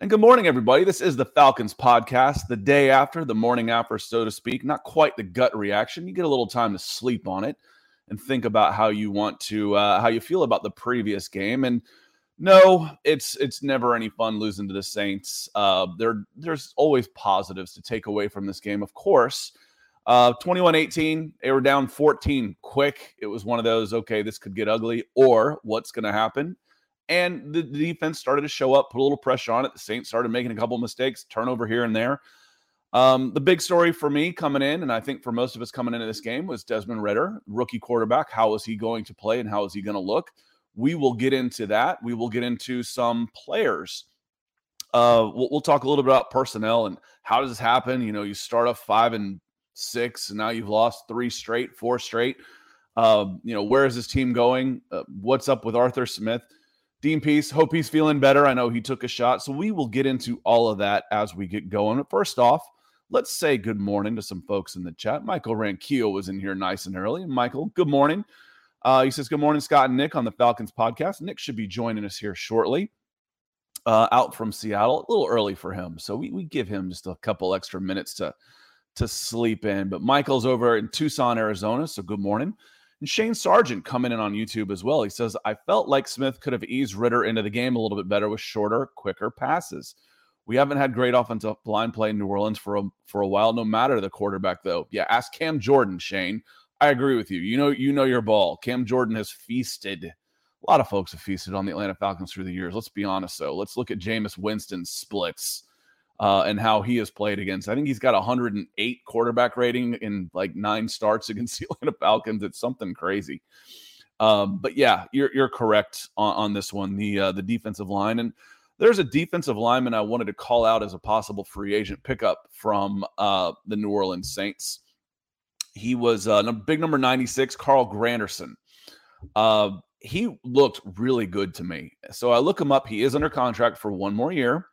And good morning, everybody. This is the Falcons podcast, the day after, the morning after, so to speak. Not quite the gut reaction. You get a little time to sleep on it and think about how you want to, uh, how you feel about the previous game. And no, it's it's never any fun losing to the Saints. Uh, there, there's always positives to take away from this game, of course. Uh, 21-18, they were down 14 quick. It was one of those, okay, this could get ugly, or what's going to happen and the, defense started to show up, put a little pressure on it. The Saints started making a couple mistakes, turnover here and there. Um, the big story for me coming in, and I think for most of us coming into this game, was Desmond Ridder, rookie quarterback. How is he going to play and how is he going to look? We will get into that. We will get into some players. Uh, we'll, we'll talk a little bit about personnel and how does this happen. You know, you start off five and six, and now you've lost three straight, four straight. Um, you know, where is this team going? Uh, what's up with Arthur Smith? Dean Pees, hope he's feeling better. I know he took a shot. So we will get into all of that as we get going. But first off, let's say good morning to some folks in the chat. Michael Ranquillo was in here nice and early. Michael, good morning. Uh, he says, Good morning, Scott and Nick on the Falcons podcast. Nick should be joining us here shortly. Uh, out from Seattle, a little early for him. So we, we give him just a couple extra minutes to to sleep in. But Michael's over in Tucson, Arizona. So good morning. And Shane Sargent coming in on YouTube as well. He says, I felt like Smith could have eased Ridder into the game a little bit better with shorter, quicker passes. We haven't had great offensive line play in New Orleans for a, for a while, no matter the quarterback, though. Yeah, ask Cam Jordan, Shane. I agree with you. You know, you know your ball. Cam Jordan has feasted. A lot of folks have feasted on the Atlanta Falcons through the years. Let's be honest, though. Let's look at Jameis Winston's splits uh, and how he has played against. I think he's got 108 quarterback rating in like nine starts against the Atlanta Falcons. It's something crazy. Um, but yeah, you're you're correct on, on this one. The uh, the defensive line and there's a defensive lineman I wanted to call out as a possible free agent pickup from uh, the New Orleans Saints. He was uh, big number 96, Carl Granderson. Uh, he looked really good to me. So I look him up. He is under contract for one more year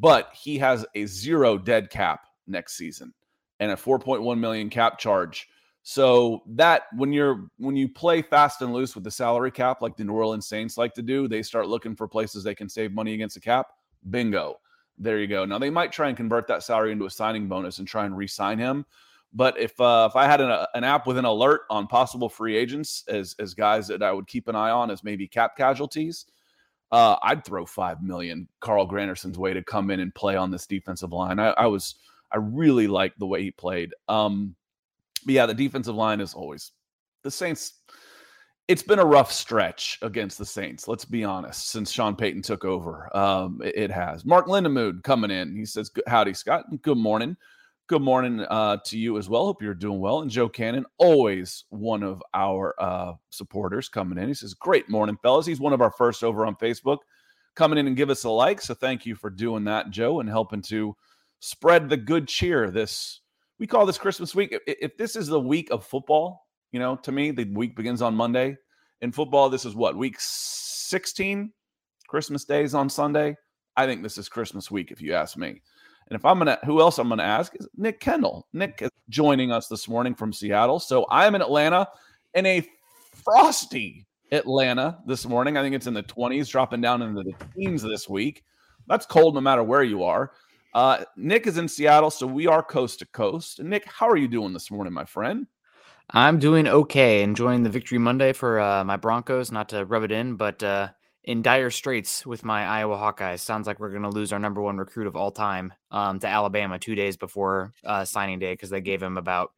but he has a zero dead cap next season and a 4.1 million cap charge. So that when you're when you play fast and loose with the salary cap like the New Orleans Saints like to do, they start looking for places they can save money against the cap. Bingo. There you go. Now they might try and convert that salary into a signing bonus and try and re-sign him. But if uh, if I had an, an app with an alert on possible free agents as as guys that I would keep an eye on as maybe cap casualties, uh, I'd throw five million Carl Granderson's way to come in and play on this defensive line. I, I was I really liked the way he played. Um, but yeah, the defensive line is always the Saints. It's been a rough stretch against the Saints. Let's be honest. Since Sean Payton took over, um, it, it, has. Mark Lindemood coming in. He says, "Howdy, Scott. Good morning." Good morning uh, to you as well. Hope you're doing well. And Joe Cannon, always one of our uh, supporters coming in. He says, Great morning, fellas. He's one of our first over on Facebook coming in and give us a like. So thank you for doing that, Joe, and helping to spread the good cheer this we call this Christmas week. If this is the week of football, you know, to me, the week begins on Monday. In football, this is what, week 16? Christmas days on Sunday. I think this is Christmas week, if you ask me. And if I'm gonna, who else I'm gonna ask is Nick Kendell. Nick is joining us this morning from Seattle. So I'm in Atlanta in a frosty Atlanta this morning. I think it's in the 20s, dropping down into the teens this week. That's cold no matter where you are. Uh, Nick is in Seattle, so we are coast to coast. Nick, how are you doing this morning, my friend? I'm doing okay. Enjoying the victory Monday for uh, my Broncos. Not to rub it in, but uh, in dire straits with my Iowa Hawkeyes. Sounds like we're going to lose our number one recruit of all time um, to Alabama two days before uh, signing day because they gave him about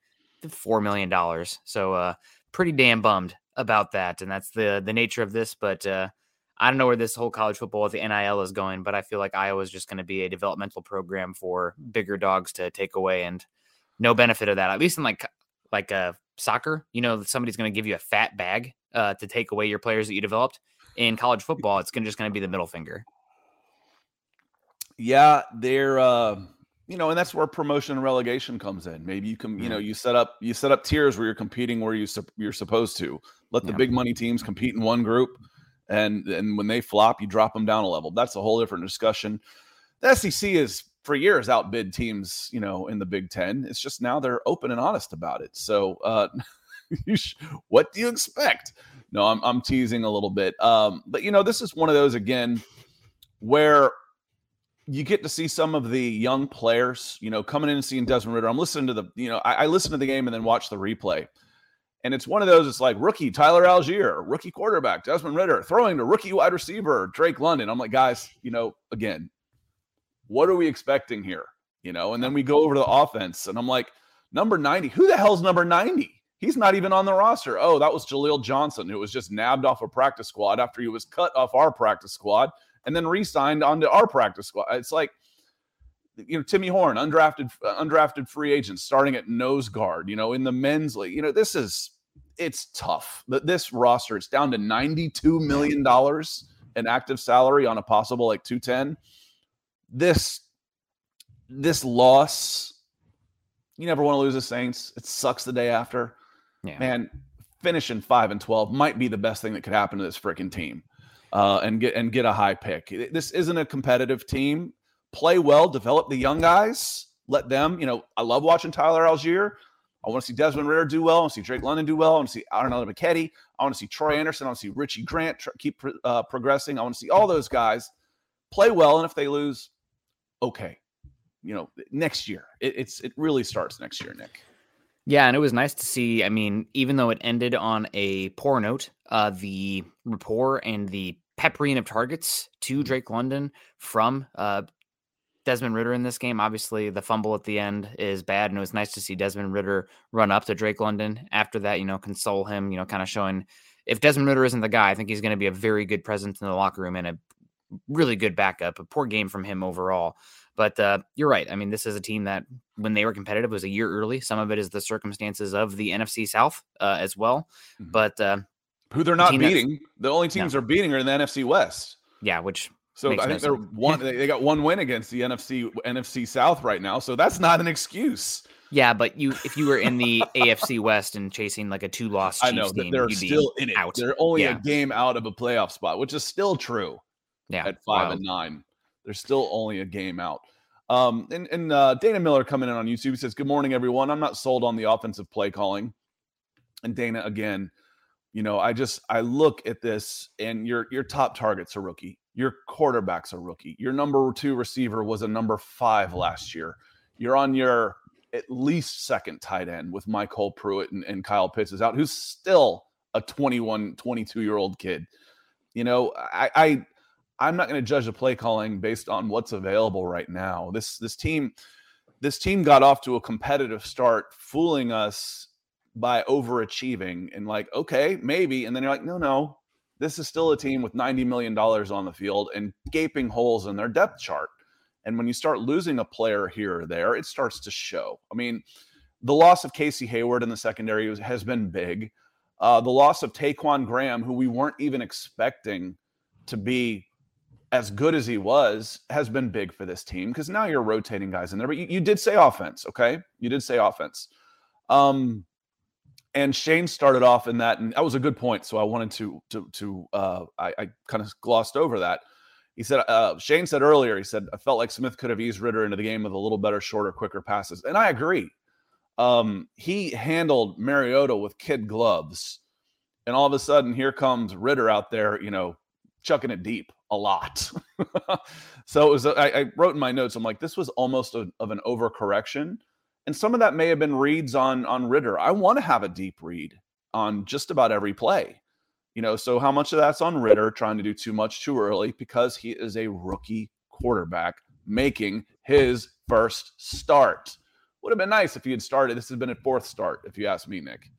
four million dollars. So uh, pretty damn bummed about that, and that's the the nature of this. But uh, I don't know where this whole college football with the NIL is going, but I feel like Iowa is just going to be a developmental program for bigger dogs to take away, and no benefit of that. At least in like like uh, soccer, you know, somebody's going to give you a fat bag uh, to take away your players that you developed in college football, it's gonna, just going to be the middle finger. Yeah, they're uh, you know, and that's where promotion and relegation comes in. Maybe you can, you know, you set up you set up tiers where you're competing where you you're supposed to. Let the yeah. big money teams compete in one group, and and when they flop, you drop them down a level. That's a whole different discussion. The SEC is for years outbid teams, you know, in the Big Ten. It's just now they're open and honest about it. So, uh, what do you expect? No, I'm I'm teasing a little bit. Um, but you know, this is one of those again where you get to see some of the young players, you know, coming in and seeing Desmond Ridder. I'm listening to the, you know, I, I listen to the game and then watch the replay. And it's one of those, it's like rookie Tyler Allgeier, rookie quarterback, Desmond Ridder, throwing to rookie wide receiver, Drake London. I'm like, guys, you know, again, what are we expecting here? You know, and then we go over to the offense, and I'm like, number 90, who the hell's number 90? He's not even on the roster. Oh, that was Jaleel Johnson, who was just nabbed off a practice squad after he was cut off our practice squad and then re-signed onto our practice squad. It's like, you know, Timmy Horne, undrafted, uh, undrafted free agent, starting at nose guard. You know, in the men's league. You know, this is it's tough. This roster, it's down to ninety-two million dollars in active salary on a possible like two ten. This this loss, you never want to lose the Saints. It sucks the day after. Yeah. Man, finishing five and twelve might be the best thing that could happen to this freaking team, uh, and get and get a high pick. This isn't a competitive team. Play well, develop the young guys. Let them, you know, I love watching Tyler Allgeier. I want to see Desmond Ridder do well. I want to see Drake London do well. I want to see Arnold Ebiketie. I want to see Troy Anderson. I want to see Richie Grant tr- keep uh, progressing. I want to see all those guys play well. And if they lose, okay, you know, next year. It, it's it really starts next year, Nick. Yeah, and it was nice to see. I mean, even though it ended on a poor note, uh, the rapport and the peppering of targets to Drake London from uh, Desmond Ridder in this game. Obviously, the fumble at the end is bad, and it was nice to see Desmond Ridder run up to Drake London after that. You know, console him. You know, kind of showing if Desmond Ridder isn't the guy, I think he's going to be a very good presence in the locker room and a really good backup. A poor game from him overall. But uh, you're right. I mean, this is a team that, when they were competitive, was a year early. Some of it is the circumstances of the NFC South uh, as well. Mm-hmm. But uh, who they're not beating, the only teams no. are beating are in the NFC West. Yeah, which so I think they're one. They got one win against the NFC NFC South right now. So that's not an excuse. Yeah, but you if you were in the AFC West and chasing like a two loss, I know that they're still in it. Out. They're only yeah. a game out of a playoff spot, which is still true. Yeah, at five and nine. They're still only a game out. Um, and, and uh, Dana Miller coming in on YouTube he says, Good morning, everyone. I'm not sold on the offensive play calling. And Dana, again, you know, I just I look at this and your your top target's a rookie. Your quarterback's a rookie. Your number two receiver was a number five last year. You're on your at least second tight end with MyCole Pruitt and, and Kyle Pitts is out, who's still a 21, 22 year old kid. You know, I, I I'm not going to judge the play calling based on what's available right now. This this team this team got off to a competitive start, fooling us by overachieving and like, okay, maybe. And then you're like, no, no, this is still a team with $90 million on the field and gaping holes in their depth chart. And when you start losing a player here or there, it starts to show. I mean, the loss of Casey Hayward in the secondary has been big. Uh, the loss of Ta'Quon Graham, who we weren't even expecting to be as good as he was has been big for this team because now you're rotating guys in there. But you, you, did say offense, okay? You did say offense. Um, and Shane started off in that, and that was a good point. So I wanted to to to uh, I, I kind of glossed over that. He said uh, Shane said earlier. He said I felt like Smith could have eased Ridder into the game with a little better, shorter, quicker passes, and I agree. Um, he handled Mariota with kid gloves, and all of a sudden here comes Ridder out there, you know, chucking it deep a lot. so it was, I, I, wrote in my notes, I'm like, this was almost a, of an overcorrection. And some of that may have been reads on on Ridder. I want to have a deep read on just about every play. You know, so how much of that's on Ridder trying to do too much too early because he is a rookie quarterback making his first start. Would have been nice if he had started. This has been a fourth start, if you ask me, Nick.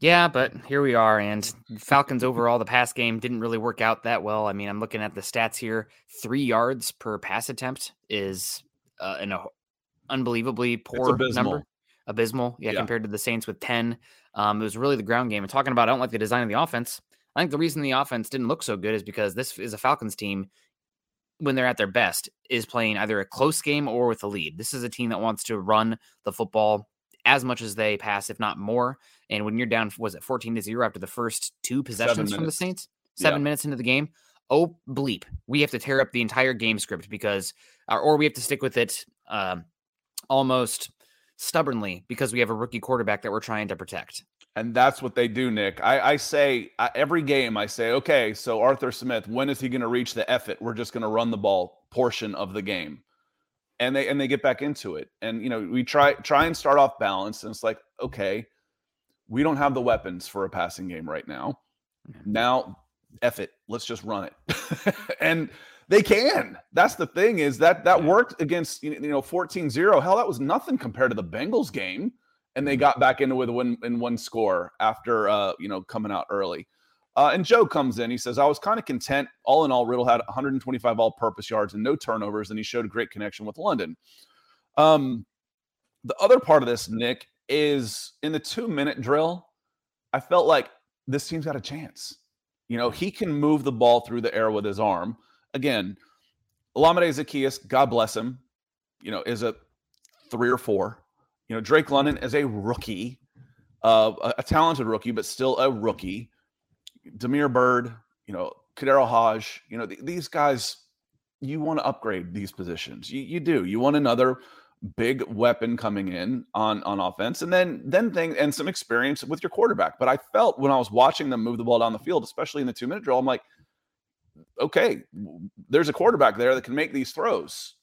Yeah, but here we are. And Falcons overall, the pass game didn't really work out that well. I mean, I'm looking at the stats here. Three yards per pass attempt is uh, an unbelievably poor number. Abysmal, yeah, yeah, compared to the Saints with 10. Um, it was really the ground game. And talking about, I don't like the design of the offense. I think the reason the offense didn't look so good is because this is a Falcons team when they're at their best is playing either a close game or with a lead. This is a team that wants to run the football as much as they pass, if not more. And when you're down, was it 14 to 0 after the first two possessions from the Saints? Seven yeah. minutes into the game. Oh, bleep. We have to tear up the entire game script because, uh, or we have to stick with it um, almost stubbornly because we have a rookie quarterback that we're trying to protect. And that's what they do, Nick. I, I say uh, every game, I say, okay, so Arthur Smith, when is he going to reach the effort? We're just going to run the ball portion of the game. And they and they get back into it. And you know, we try try and start off balanced and it's like, okay, we don't have the weapons for a passing game right now. Now, F it, let's just run it. and they can. That's the thing is that that worked against you know 14-0. Hell, that was nothing compared to the Bengals game. And they mm-hmm. got back into with a win in one score after uh, you know, coming out early. Uh, and Joe comes in. He says, I was kind of content. All in all, Riddle had 125 all purpose yards and no turnovers, and he showed a great connection with London. Um, the other part of this, Nick, is in the two minute drill, I felt like this team's got a chance. You know, he can move the ball through the air with his arm. Again, Olamide Zaccheaus, God bless him, you know, is a three or four. You know, Drake London is a rookie, uh, a, a talented rookie, but still a rookie. Damiere Byrd, you know, KhaDarel Hodge, you know, th- these guys, you want to upgrade these positions. You, you do. You want another big weapon coming in on on offense and then then thing and some experience with your quarterback but i felt when i was watching them move the ball down the field especially in the two minute drill i'm like okay there's a quarterback there that can make these throws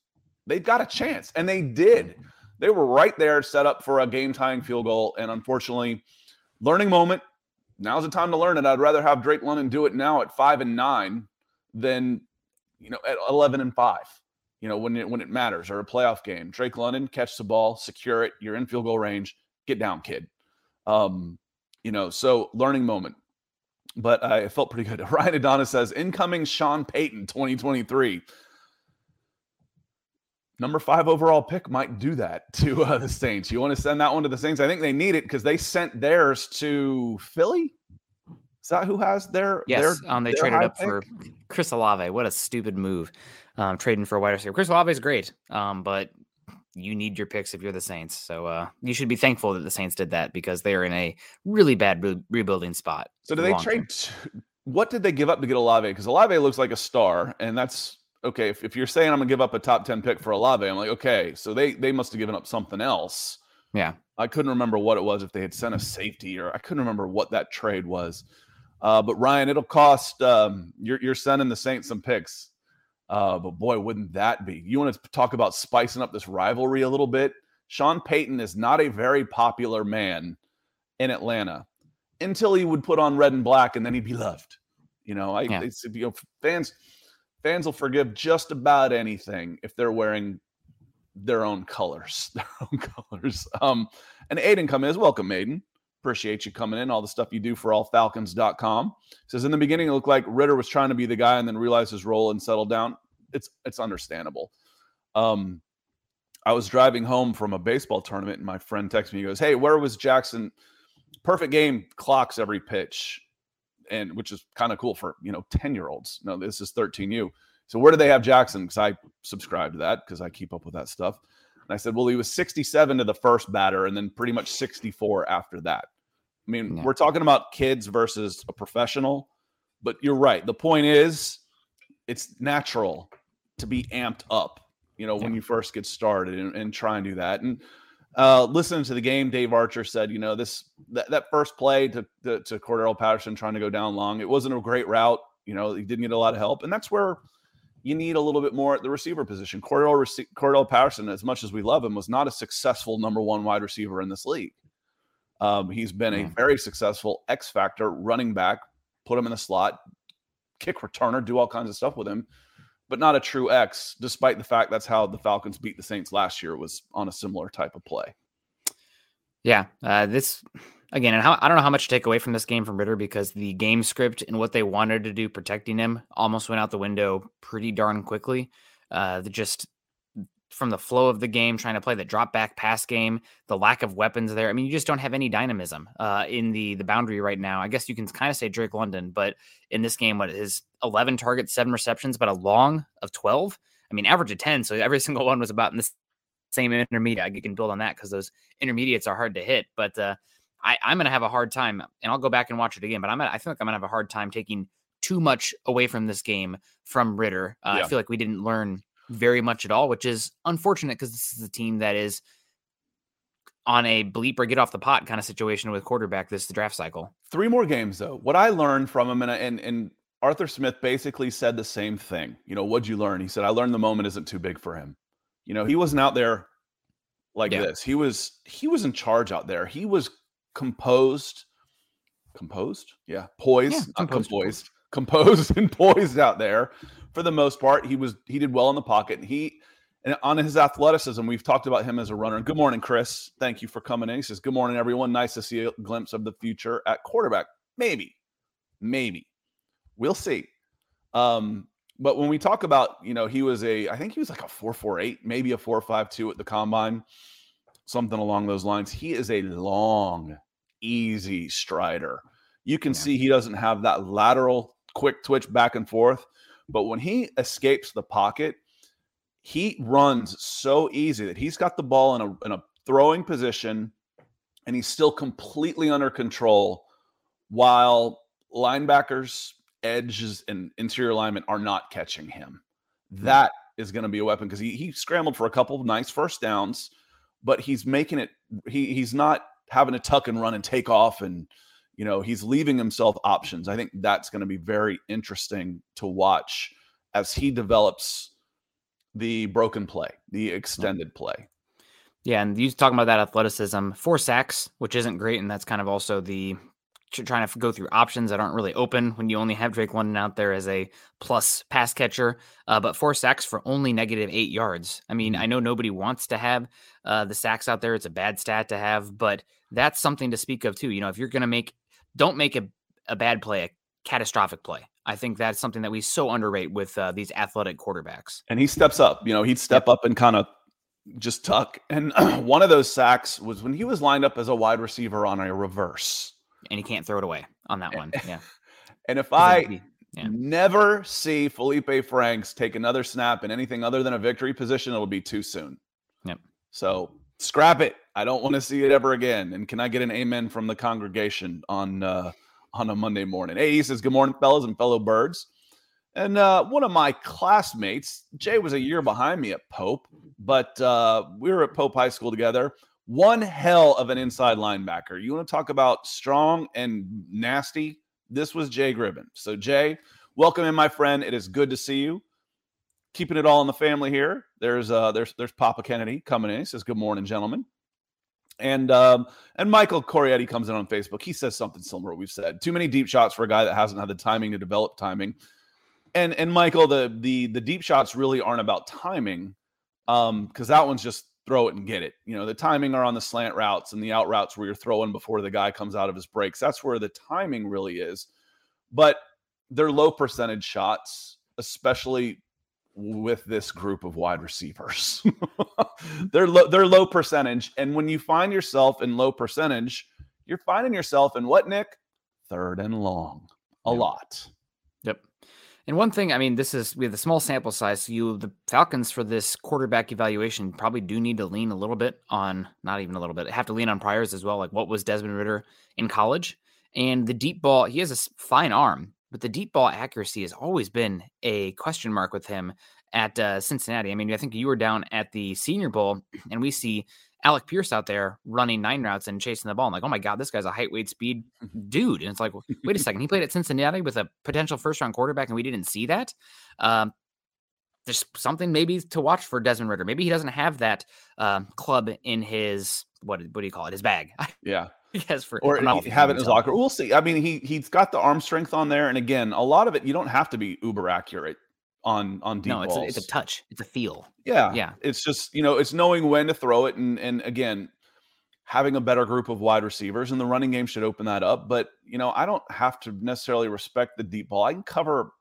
they've got a chance and they did they were right there set up for a game tying field goal and unfortunately learning moment now's the time to learn it i'd rather have drake london do it now at five and nine than you know at 11 and five you know, when it when it matters or a playoff game. Drake London, catch the ball, secure it, you're in field goal range, get down, kid. Um, you know, so learning moment. But I felt pretty good. Ryan Adonis says, incoming Sean Payton 2023. Number five overall pick might do that to uh, the Saints. You want to send that one to the Saints? I think they need it because they sent theirs to Philly. Is that who has their? Yes, their, um, they traded up pick? for Chris Olave. What a stupid move um, trading for a wide receiver. Chris Olave is great, um, but you need your picks if you're the Saints. So uh, you should be thankful that the Saints did that because they are in a really bad re- rebuilding spot. So do they trade? what did they give up to get Olave? Because Olave looks like a star, and that's okay. If, if you're saying I'm gonna give up a top ten pick for Olave, I'm like, okay, so they they must have given up something else. Yeah, I couldn't remember what it was if they had sent a safety or I couldn't remember what that trade was. Uh, but Ryan, it'll cost. Um, you're you're sending the Saints some picks. Uh, but boy, wouldn't that be? You want to talk about spicing up this rivalry a little bit? Sean Payton is not a very popular man in Atlanta until he would put on red and black and then he'd be loved. You know, I yeah. you know, fans fans will forgive just about anything if they're wearing their own colors, their own colors. Um, and Aiden come in as welcome, Aiden. Appreciate you coming in, all the stuff you do for allfalcons.com. Says in the beginning, it looked like Ridder was trying to be the guy and then realized his role and settled down. It's it's understandable. Um, I was driving home from a baseball tournament and my friend texted me, he goes, Hey, where was Jackson? Perfect game, clocks every pitch, and which is kind of cool for you know 10 year olds. No, this is 13U. So where do they have Jackson? Because I subscribe to that because I keep up with that stuff. And I said, well, he was 67 to the first batter and then pretty much 64 after that. I mean, yeah. we're talking about kids versus a professional, but you're right. The point is, it's natural to be amped up, you know, yeah. when you first get started and, and, try and do that. And uh, listening to the game, Dave Archer said, you know, this that, that first play to, to, to Cordarrelle Patterson trying to go down long, it wasn't a great route. You know, he didn't get a lot of help. And that's where you need a little bit more at the receiver position. Cordarrelle, Cordarrelle Patterson, as much as we love him, was not a successful number one wide receiver in this league. Um, he's been a very successful X factor running back, put him in the slot, kick returner, do all kinds of stuff with him, but not a true X, despite the fact that's how the Falcons beat the Saints last year was on a similar type of play. Yeah, uh, this again, and how, I don't know how much to take away from this game from Ridder because the game script and what they wanted to do protecting him almost went out the window pretty darn quickly. Uh, just from the flow of the game, trying to play the drop back pass game, the lack of weapons there. I mean, you just don't have any dynamism uh, in the the boundary right now. I guess you can kind of say Drake London, but in this game, what is 11 targets, seven receptions, but a long of 12. I mean, average of 10. So every single one was about in the same intermediate. You can build on that because those intermediates are hard to hit. But uh, I, am going to have a hard time, and I'll go back and watch it again. But I'm gonna, I feel like I'm going to have a hard time taking too much away from this game from Ridder. Uh, yeah. I feel like we didn't learn very much at all, which is unfortunate because this is a team that is on a bleep or get off the pot kind of situation with quarterback this draft cycle. Three more games though. What I learned from him, and and and Arthur Smith basically said the same thing. You know, what'd you learn? He said, I learned the moment isn't too big for him. You know, he wasn't out there like Yeah. this. He was he was in charge out there. He was composed, composed, yeah, poised, Yeah, not composed. composed, composed and poised out there. For the most part, he was he did well in the pocket. And he and on his athleticism, we've talked about him as a runner. Good morning, Chris. Thank you for coming in. He says, Good morning, everyone. Nice to see a glimpse of the future at quarterback. Maybe, maybe. We'll see. Um, but when we talk about, you know, he was a, I think he was like a 448, maybe a 452 at the combine, something along those lines. He is a long, easy strider. You can Yeah. see he doesn't have that lateral quick twitch back and forth, but when he escapes the pocket, he runs so easy that he's got the ball in a in a throwing position and he's still completely under control while linebackers, edges, and interior alignment are not catching him. Hmm. That is going to be a weapon because he, he scrambled for a couple of nice first downs, but he's making it, he, he's not having to tuck and run and take off and, you know, he's leaving himself options. I think that's going to be very interesting to watch as he develops the broken play, the extended play. Yeah, and you talking about that athleticism, four sacks, which isn't great, and that's kind of also the trying to go through options that aren't really open when you only have Drake London out there as a plus pass catcher. Uh, but four sacks for only negative eight yards. I mean, Mhm. I know nobody wants to have uh, the sacks out there; it's a bad stat to have, but that's something to speak of too. You know, if you're going to make, don't make a, a bad play a catastrophic play. I think that's something that we so underrate with uh, these athletic quarterbacks. and he steps up. You know, he'd step up and kind of just tuck. And one of those sacks was when he was lined up as a wide receiver on a reverse. And he can't throw it away on that one. Yeah. And if I Yeah. never see Felipe Franks take another snap in anything other than a victory position, it'll be too soon. Yep. So scrap it. I don't want to see it ever again. And can I get an amen from the congregation on uh, on a Monday morning? Hey, he says, "Good morning, fellas and fellow birds." And uh, one of my classmates, Jay, was a year behind me at Pope, but uh, we were at Pope High School together. One hell of an inside linebacker. You want to talk about strong and nasty? This was Jay Gribben. So, Jay, welcome in, my friend. It is good to see you. Keeping it all in the family here. There's uh, there's there's Papa Kennedy coming in. He says, "Good morning, gentlemen." And um, and Michael Corietti comes in on Facebook. He says something similar we've said. Too many deep shots for a guy that hasn't had the timing to develop timing. And and Michael, the the the deep shots really aren't about timing, um, because that one's just throw it and get it. You know, the timing are on the slant routes and the out routes where you're throwing before the guy comes out of his breaks. That's where the timing really is. But they're low percentage shots, especially with this group of wide receivers. they're low, they're low percentage, and when you find yourself in low percentage, you're finding yourself in what, Nick? Third and long, a Yep. lot. Yep. And one thing, I mean, this is we have a small sample size. So you, the Falcons, for this quarterback evaluation, probably do need to lean a little bit on, not even a little bit, have to lean on priors as well. Like what was Desmond Ridder in college? And the deep ball, he has a fine arm, but the deep ball accuracy has always been a question mark with him at uh, Cincinnati. I mean, I think you were down at the Senior Bowl, and we see Alec Pierce out there running nine routes and chasing the ball. I'm like, oh my god, this guy's a height, weight, speed dude. And it's like, wait a second, he played at Cincinnati with a potential first round quarterback, and we didn't see that. Um, there's something maybe to watch for Desmond Ridder. Maybe he doesn't have that um, club in his what? What do you call it? His bag. Yeah. yes, for or have it in his locker. We'll see. I mean, he he's got the arm strength on there, and again, a lot of it you don't have to be uber accurate on on deep No, it's a, it's a touch. It's a feel. yeah, yeah. It's just you know, it's knowing when to throw it, and and again, having a better group of wide receivers, and the running game should open that up. But you know, I don't have to necessarily respect the deep ball. I can cover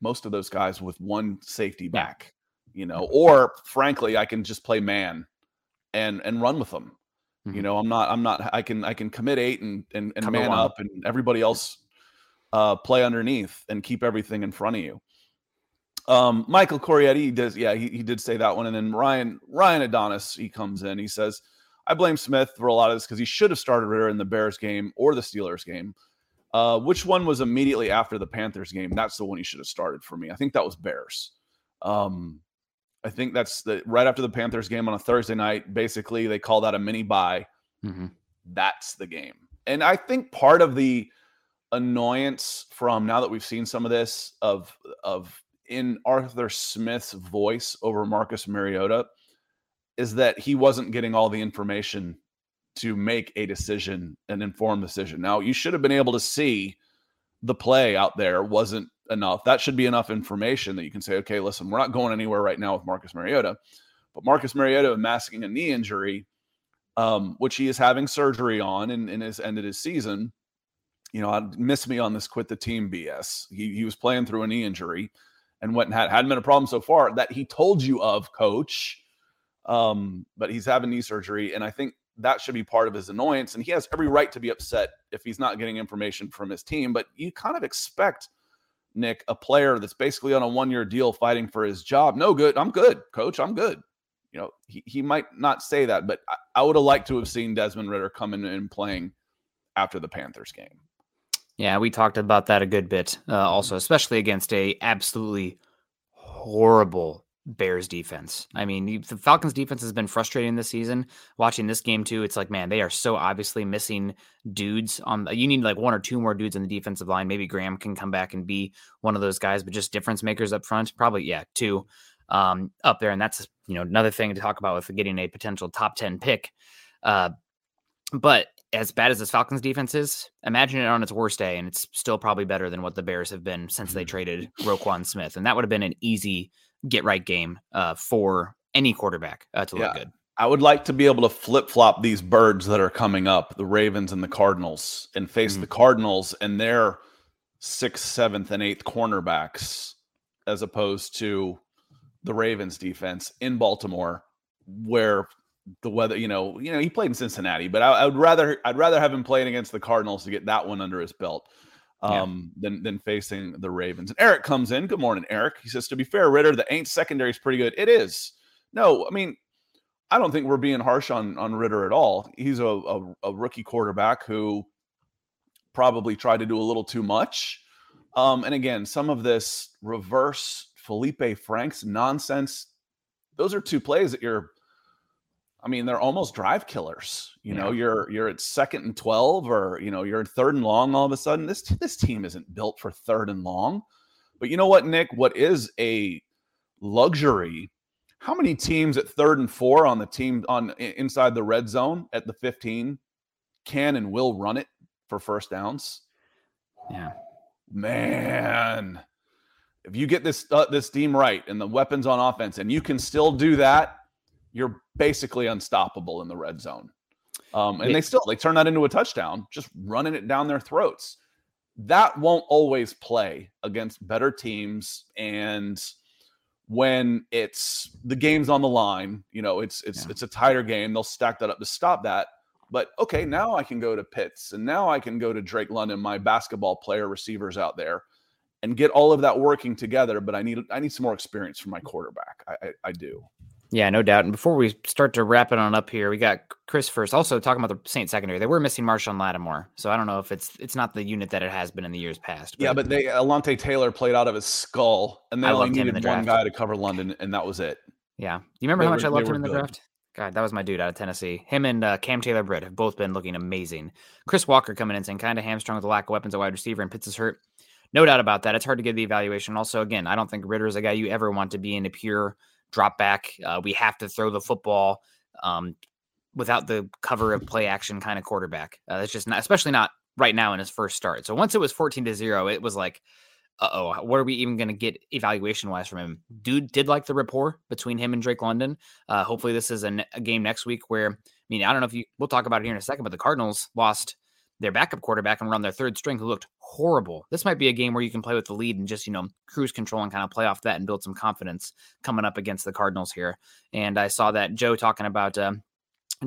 most of those guys with one safety back, you know, or frankly, I can just play man and and run with them. You Mhm. know, I'm not I'm not I can I can commit eight and and, and man up and everybody else uh play underneath and keep everything in front of you. Um Michael Corietti does yeah, he, he did say that one. And then Ryan Ryan Adonis, he comes in, he says, I blame Smith for a lot of this because he should have started Ridder in the Bears game or the Steelers game. Uh, which one was immediately after the Panthers game? That's the one he should have started for me. I think that was Bears. Um, I think that's the right after the Panthers game on a Thursday night. Basically, they call that a mini bye. Mhm. That's the game. And I think part of the annoyance from now that we've seen some of this of of in Arthur Smith's voice over Marcus Mariota is that he wasn't getting all the information to make a decision, an informed decision. Now, you should have been able to see the play out there wasn't enough. That should be enough information that you can say, okay, listen, we're not going anywhere right now with Marcus Mariota. But Marcus Mariota masking a knee injury, um, which he is having surgery on and, and has ended his season. You know, miss me on this quit the team BS. He, he was playing through a knee injury and went and had hadn't been a problem so far that he told you of, coach. Um, but he's having knee surgery, and I think that should be part of his annoyance. And he has every right to be upset if he's not getting information from his team. But you kind of expect Nick, a player that's basically on a one year deal fighting for his job. No good. I'm good, coach. I'm good. You know, he, he might not say that, but I, I would have liked to have seen Desmond Ridder come in and playing after the Panthers game. Yeah, we talked about that a good bit. Uh, also, especially against a absolutely horrible Bears defense. I mean, the Falcons defense has been frustrating this season. Watching this game too, it's like, man, they are so obviously missing dudes on you need like one or two more dudes in the defensive line. Maybe Graham can come back and be one of those guys, but just difference makers up front. Probably, yeah, two um, up there. And that's, you know, another thing to talk about with getting a potential top 10 pick. Uh, but as bad as this Falcons defense is, imagine it on its worst day, and it's still probably better than what the Bears have been since they mm-hmm. traded Roquan Smith. And that would have been an easy get right game uh, for any quarterback uh, to look yeah. good. I would like to be able to flip flop these birds that are coming up, the Ravens and the Cardinals, and face mm-hmm. the Cardinals and their sixth, seventh, and eighth cornerbacks, as opposed to the Ravens defense in Baltimore, where the weather, you know, you know, he played in Cincinnati, but I, I would rather I'd rather have him playing against the Cardinals to get that one under his belt um, yeah. than than facing the Ravens. And Eric comes in. Good morning, Eric. He says, to be fair, Ridder, the Aints secondary is pretty good. It is. No, I mean, I don't think we're being harsh on on Ridder at all. He's a, a, a rookie quarterback who probably tried to do a little too much. Um, and again, some of this reverse Felipe Franks nonsense. Those are two plays that you're I mean, they're almost drive killers. You yeah. know, you're you're at second and twelve, or you know, you're third and long. All of a sudden, this this team isn't built for third and long. But you know what, Nick? What is a luxury? How many teams at third and four on the team on inside the red zone at the fifteen can and will run it for first downs? Yeah, man. If you get this uh, this team right and the weapons on offense, and you can still do that you're basically unstoppable in the red zone. Um, and they still they turn that into a touchdown, just running it down their throats. That won't always play against better teams, and when it's the game's on the line, you know, it's it's yeah. it's a tighter game. They'll stack that up to stop that. But okay, now I can go to Pitts, and now I can go to Drake London, my basketball player receivers out there, and get all of that working together. But I need I need some more experience from my quarterback. I, I, I do. Yeah, no doubt. And before we start to wrap it on up here, we got Chris first. Also talking about the Saint secondary, they were missing Marshon Lattimore, so I don't know if it's it's not the unit that it has been in the years past. But yeah, but they Alontae Taylor played out of his skull, and they I only needed one guy to cover London, and that was it. Yeah, do you remember they how much were, I loved him in the good. draft? God, that was my dude out of Tennessee. Him and uh, Cam Taylor Britt have both been looking amazing. Chris Walker coming in saying kind of hamstrung with the lack of weapons at wide receiver and Pitts is hurt. No doubt about that. It's hard to give the evaluation. Also, again, I don't think Ridder is a guy you ever want to be in a pure drop back. Uh, we have to throw the football um, without the cover of play action kind of quarterback. Uh, that's just not, especially not right now in his first start. So once it was 14 to zero, it was like, uh oh, what are we even going to get evaluation wise from him? Dude did like the rapport between him and Drake London. Uh, hopefully, this is a, a game next week where, I mean, I don't know if you, we'll talk about it here in a second, but the Cardinals lost their backup quarterback and run their third string who looked horrible. This might be a game where you can play with the lead and just, you know, cruise control and kind of play off that and build some confidence coming up against the Cardinals here. And I saw that Joe talking about uh,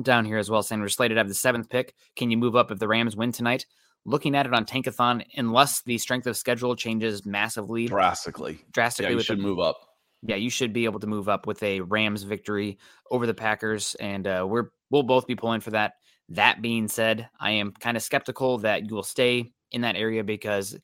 down here as well, saying we're slated to have the seventh pick. Can you move up if the Rams win tonight? Looking at it on Tankathon, unless the strength of schedule changes massively, drastically, drastically, yeah, you should the, move up. Yeah, you should be able to move up with a Rams victory over the Packers, and uh, we're we'll both be pulling for that. That being said, I am kind of skeptical that you will stay in that area because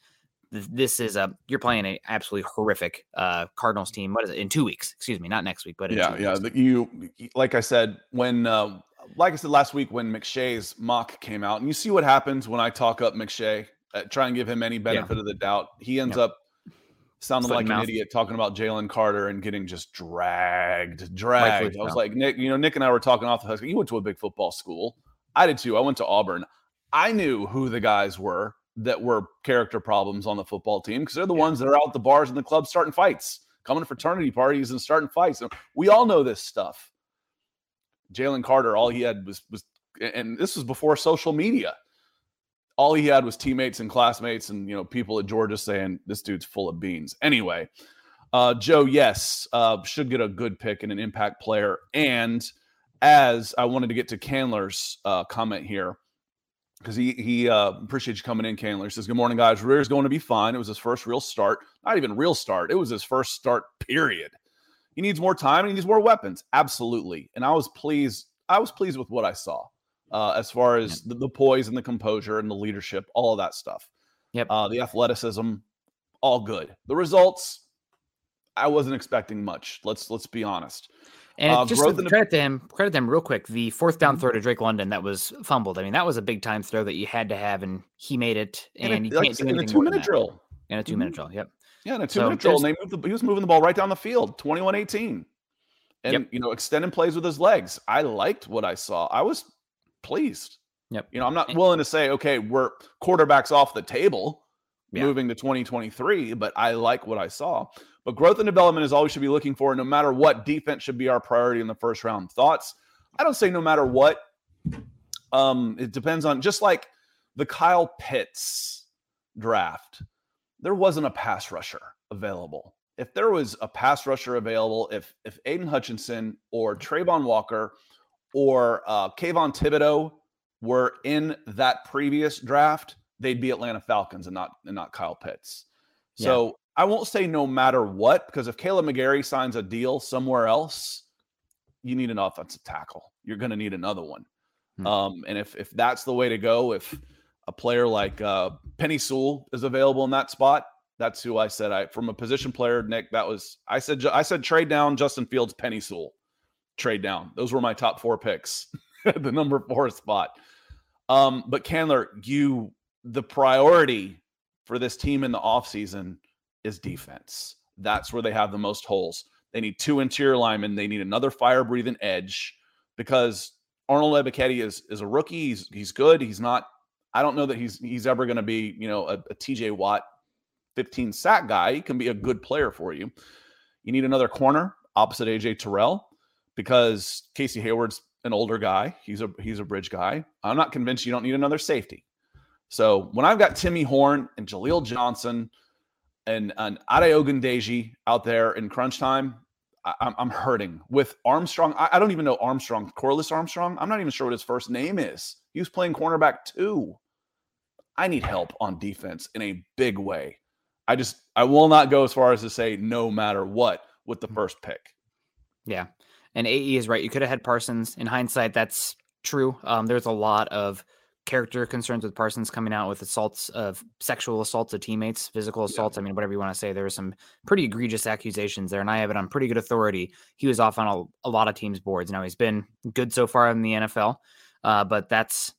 this is a you're playing an absolutely horrific uh Cardinals team. What is it in two weeks? Excuse me, not next week, but yeah, yeah. You like I said when uh, like I said last week when McShay's mock came out, and you see what happens when I talk up McShay. uh, try and give him any benefit yeah. of the doubt. He ends yep. up sounding like an idiot talking about Jalen Carter and getting just dragged, dragged. I was like, Nick, you know, Nick and I were talking off the Husky. You went to a big football school. I did too. I went to Auburn. I knew who the guys were that were character problems on the football team because they're the yeah. ones that are out the bars and the clubs starting fights, coming to fraternity parties and starting fights. we all know this stuff. Jalen Carter, all he had was was, and this was before social media all he had was teammates and classmates and you know people at Georgia saying this dude's full of beans. Anyway, uh, Joe, yes, uh, should get a good pick and an impact player. And as I wanted to get to Candler's uh, comment here, because he he uh, appreciates you coming in, Candler. He says, "Good morning, guys. Rear's going to be fine. It was his first real start. Not even real start. It was his first start. Period. He needs more time and he needs more weapons. Absolutely. And I was pleased. I was pleased with what I saw uh, as far as the, the, poise and the composure and the leadership, all of that stuff. Yep. Uh, the athleticism, all good. The results, I wasn't expecting much. Let's let's be honest. And uh, just to credit to him, credit to him real quick. The fourth down mm-hmm. throw to Drake London that was fumbled. I mean, that was a big time throw that you had to have, and he made it. And, and you can't do anything in a two minute drill. In a two minute mm-hmm. drill. Yep. Yeah, in a two so minute drill. And they moved the, he was moving the ball right down the field, 21 18. And, yep. you know, extending plays with his legs. I liked what I saw. I was pleased. Yep. You know, I'm not willing to say, okay, we're quarterbacks off the table yeah. moving to 2023, but I like what I saw. But growth and development is all we should be looking for. No matter what, defense should be our priority in the first round. Thoughts? I don't say no matter what. Um, it depends on just like the Kyle Pitts draft, there wasn't a pass rusher available. If there was a pass rusher available, if if Aidan Hutchinson or Travon Walker or uh, Kayvon Thibodeaux were in that previous draft, they'd be Atlanta Falcons and not and not Kyle Pitts. So. I won't say no matter what, because if Kaleb McGary signs a deal somewhere else, you need an offensive tackle. You're going to need another one. Hmm. Um, and if if that's the way to go, if a player like uh, Penei Sewell is available in that spot, that's who I said. I from a position player, Nick. That was I said. I said trade down Justin Fields, Penei Sewell trade down. Those were my top four picks, the number four spot. Um, but Candler, you the priority for this team in the offseason is defense. That's where they have the most holes. They need two interior linemen. They need another fire breathing edge because Arnold Ebiketie is is a rookie. He's he's good. He's not. I don't know that he's he's ever going to be you know a, a TJ Watt 15 sack guy. He can be a good player for you. You need another corner opposite AJ Terrell because Casey Hayward's an older guy. He's a he's a bridge guy. I'm not convinced you don't need another safety. So when I've got Timmy Horne and Jaleel Johnson and and Ade Ogundeji out there in crunch time, I, am I'm hurting with Armstrong. I, I, don't even know Armstrong, Corliss Armstrong. I'm not even sure what his first name is. He was playing cornerback too. I need help on defense in a big way. I just I will not go as far as to say no matter what with the mm. first pick. Yeah. And AE is right. You could have had Parsons. In hindsight, that's true. Um, there's a lot of character concerns with Parsons coming out with assaults of sexual assaults of teammates, physical assaults. Yeah. I mean, whatever you want to say. There were some pretty egregious accusations there, and I have it on pretty good authority. He was off on a, a lot of teams' boards. Now he's been good so far in the NFL, uh, but that's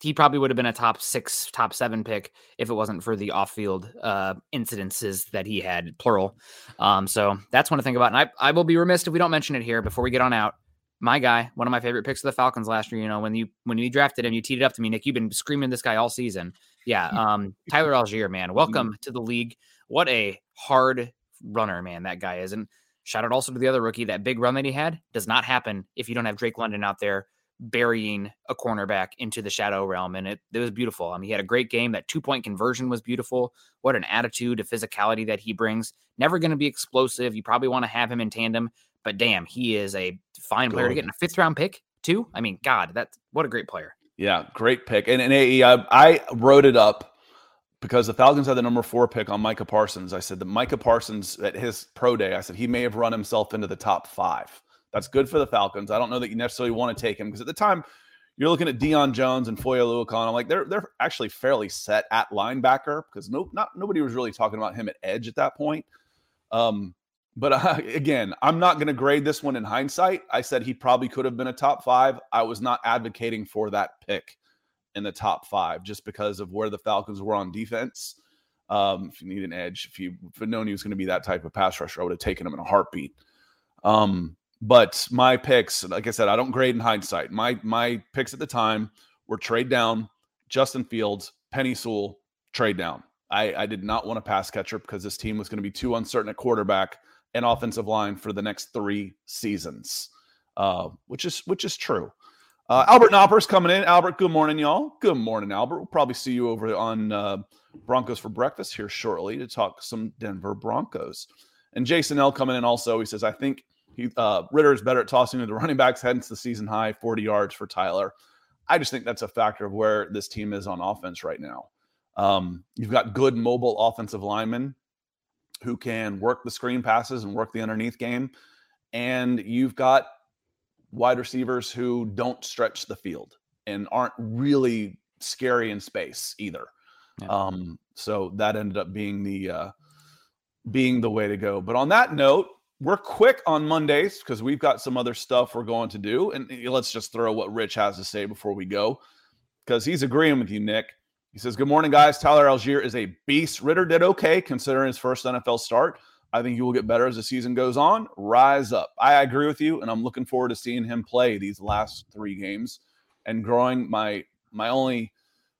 he probably would have been a top six, top seven pick if it wasn't for the off-field uh, incidences that he had, plural. Um, so that's one to think about. And I, I will be remiss if we don't mention it here before we get on out. My guy, one of my favorite picks of the Falcons last year. You know, when you when you drafted him, you teed it up to me, Nick. You've been screaming this guy all season. Yeah, um, Tyler Allgeier, man, welcome to the league. What a hard runner, man, that guy is. And shout out also to the other rookie. That big run that he had does not happen if you don't have Drake London out there burying a cornerback into the shadow realm. And it, it was beautiful. I mean, he had a great game. That two point conversion was beautiful. What an attitude, a physicality that he brings. Never going to be explosive. You probably want to have him in tandem, but damn, he is a fine player to get in a fifth round pick, too. I mean, God, that's what a great player. Yeah, great pick. And, and AE, I, I wrote it up because the Falcons had the number four pick on Micah Parsons. I said that Micah Parsons at his pro day, I said he may have run himself into the top five. That's good for the Falcons. I don't know that you necessarily want to take him because at the time you're looking at Deion Jones and Foye Oluokun. I'm like they're they're actually fairly set at linebacker because no not nobody was really talking about him at edge at that point. Um, but uh, again, I'm not going to grade this one in hindsight. I said he probably could have been a top five. I was not advocating for that pick in the top five just because of where the Falcons were on defense. Um, if you need an edge, if you if known he was going to be that type of pass rusher, I would have taken him in a heartbeat. Um, but my picks, like I said, I don't grade in hindsight. My my picks at the time were trade down, Justin Fields, Penei Sewell, trade down. I, I did not want a pass catcher because this team was going to be too uncertain at quarterback and offensive line for the next three seasons, uh, which is which is true. Uh, Albert Knopper's coming in. Albert, good morning, y'all. Good morning, Albert. We'll probably see you over on uh, Broncos for breakfast here shortly to talk some Denver Broncos. And Jason L coming in also. He says, I think he uh, Ridder is better at tossing to the running backs, hence the season high 40 yards for Tyler. I just think that's a factor of where this team is on offense right now. Um, you've got good mobile offensive linemen who can work the screen passes and work the underneath game. And you've got wide receivers who don't stretch the field and aren't really scary in space either. Yeah. Um, so that ended up being the uh, being the way to go. But on that note, we're quick on Mondays because we've got some other stuff we're going to do. And eh, let's just throw what Rich has to say before we go, because he's agreeing with you, Nick. He says, Good morning, guys. Tyler Allgeier is a beast. Ridder did okay considering his first NFL start. I think he will get better as the season goes on. Rise up. I agree with you, and I'm looking forward to seeing him play these last three games and growing. My my only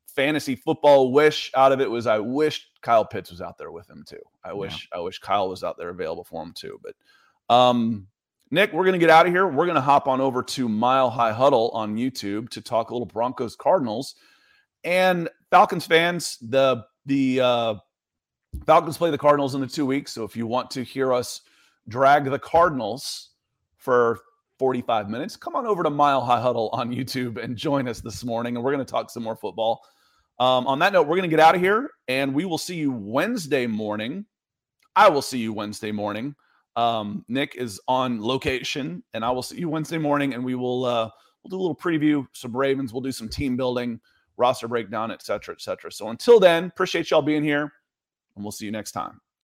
fantasy football wish out of it was I wish Kyle Pitts was out there with him too. I wish yeah. I wish Kyle was out there available for him too. But um, Nick, we're gonna get out of here. We're gonna hop on over to Mile High Huddle on YouTube to talk a little Broncos Cardinals and Falcons fans. The the uh, Falcons play the Cardinals in the two weeks. So if you want to hear us drag the Cardinals for 45 minutes, come on over to Mile High Huddle on YouTube and join us this morning. And we're going to talk some more football. Um, on that note, we're going to get out of here and we will see you Wednesday morning. I will see you Wednesday morning. Um, Nick is on location and I will see you Wednesday morning and we will uh, we'll do a little preview, some Ravens, we'll do some team building, roster breakdown, et cetera, et cetera. So until then, appreciate y'all being here and we'll see you next time.